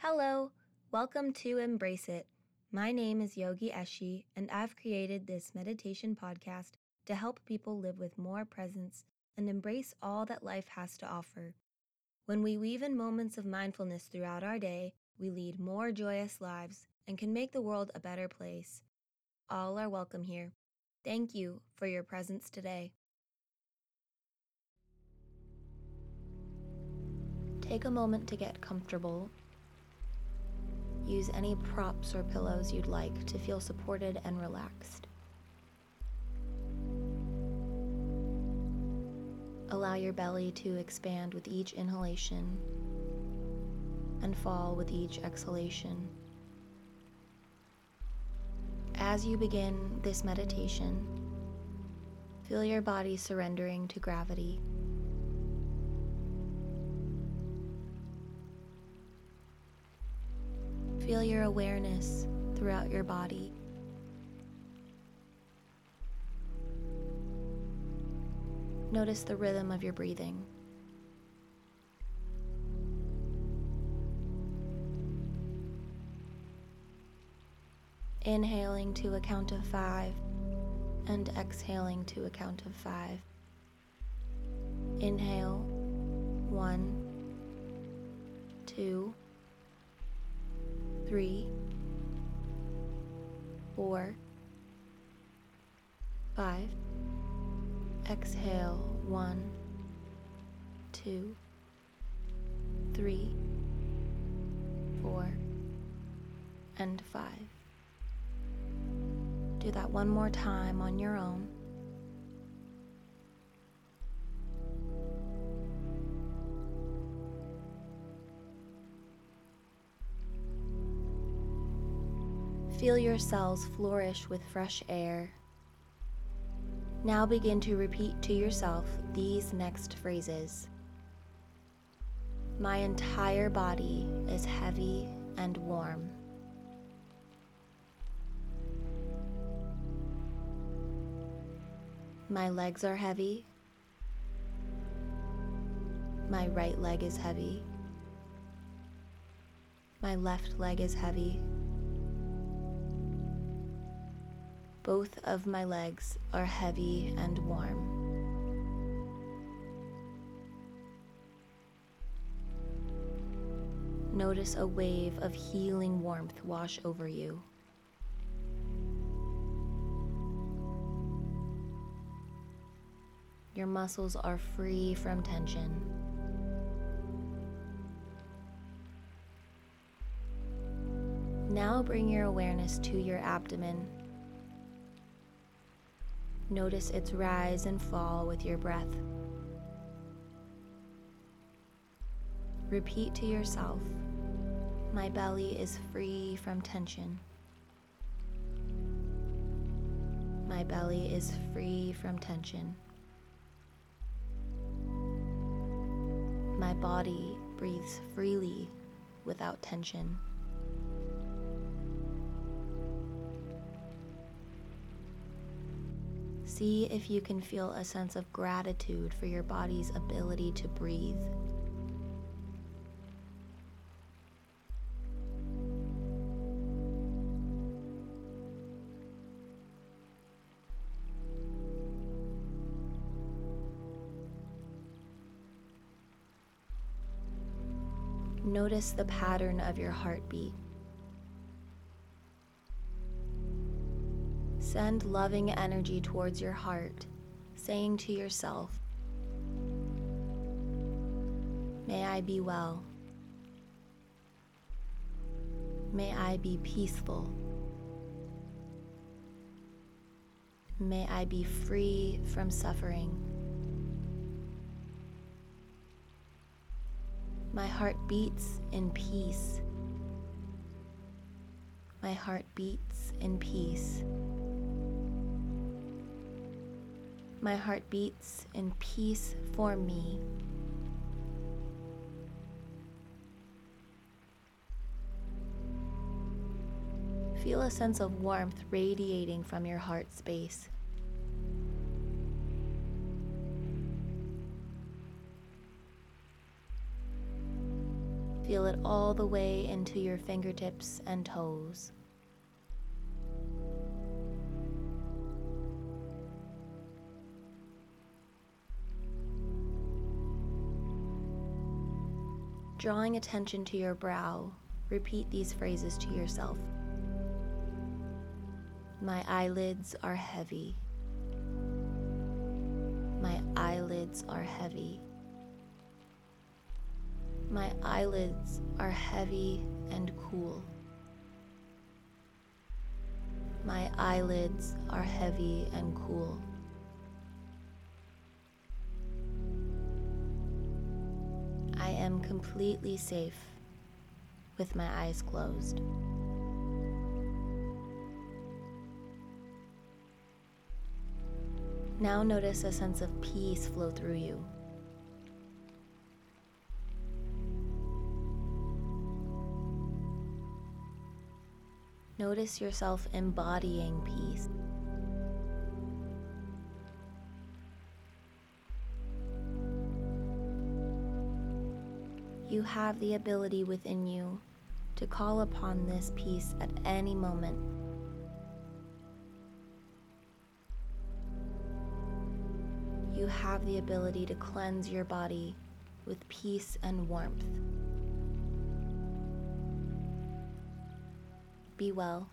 Hello, welcome to Embrace It. My name is Yogi Eshe, and I've created this meditation podcast to help people live with more presence and embrace all that life has to offer. When we weave in moments of mindfulness throughout our day, we lead more joyous lives and can make the world a better place. All are welcome here. Thank you for your presence today. Take a moment to get comfortable. Use any props or pillows you'd like to feel supported and relaxed. Allow your belly to expand with each inhalation and fall with each exhalation. As you begin this meditation, feel your body surrendering to gravity. Feel your awareness throughout your body. Notice the rhythm of your breathing. Inhaling to a count of five and exhaling to a count of five. Inhale, one, two, three, four, five. Exhale, one, two, three, four, and five. Do that one more time on your own. Feel your cells flourish with fresh air. Now begin to repeat to yourself these next phrases. My entire body is heavy and warm. My legs are heavy. My right leg is heavy. My left leg is heavy. Both of my legs are heavy and warm. Notice a wave of healing warmth wash over you. Your muscles are free from tension. Now bring your awareness to your abdomen Notice its rise and fall with your breath. Repeat to yourself My belly is free from tension. My belly is free from tension. My body breathes freely without tension. See if you can feel a sense of gratitude for your body's ability to breathe. Notice the pattern of your heartbeat. Send loving energy towards your heart, saying to yourself, May I be well. May I be peaceful. May I be free from suffering. My heart beats in peace. My heart beats in peace. My heart beats in peace for me. Feel a sense of warmth radiating from your heart space. Feel it all the way into your fingertips and toes. Drawing attention to your brow, repeat these phrases to yourself. My eyelids are heavy. My eyelids are heavy. My eyelids are heavy and cool. My eyelids are heavy and cool. Am completely safe with my eyes closed. Now notice a sense of peace flow through you. Notice yourself embodying peace. You have the ability within you to call upon this peace at any moment. You have the ability to cleanse your body with peace and warmth. Be well.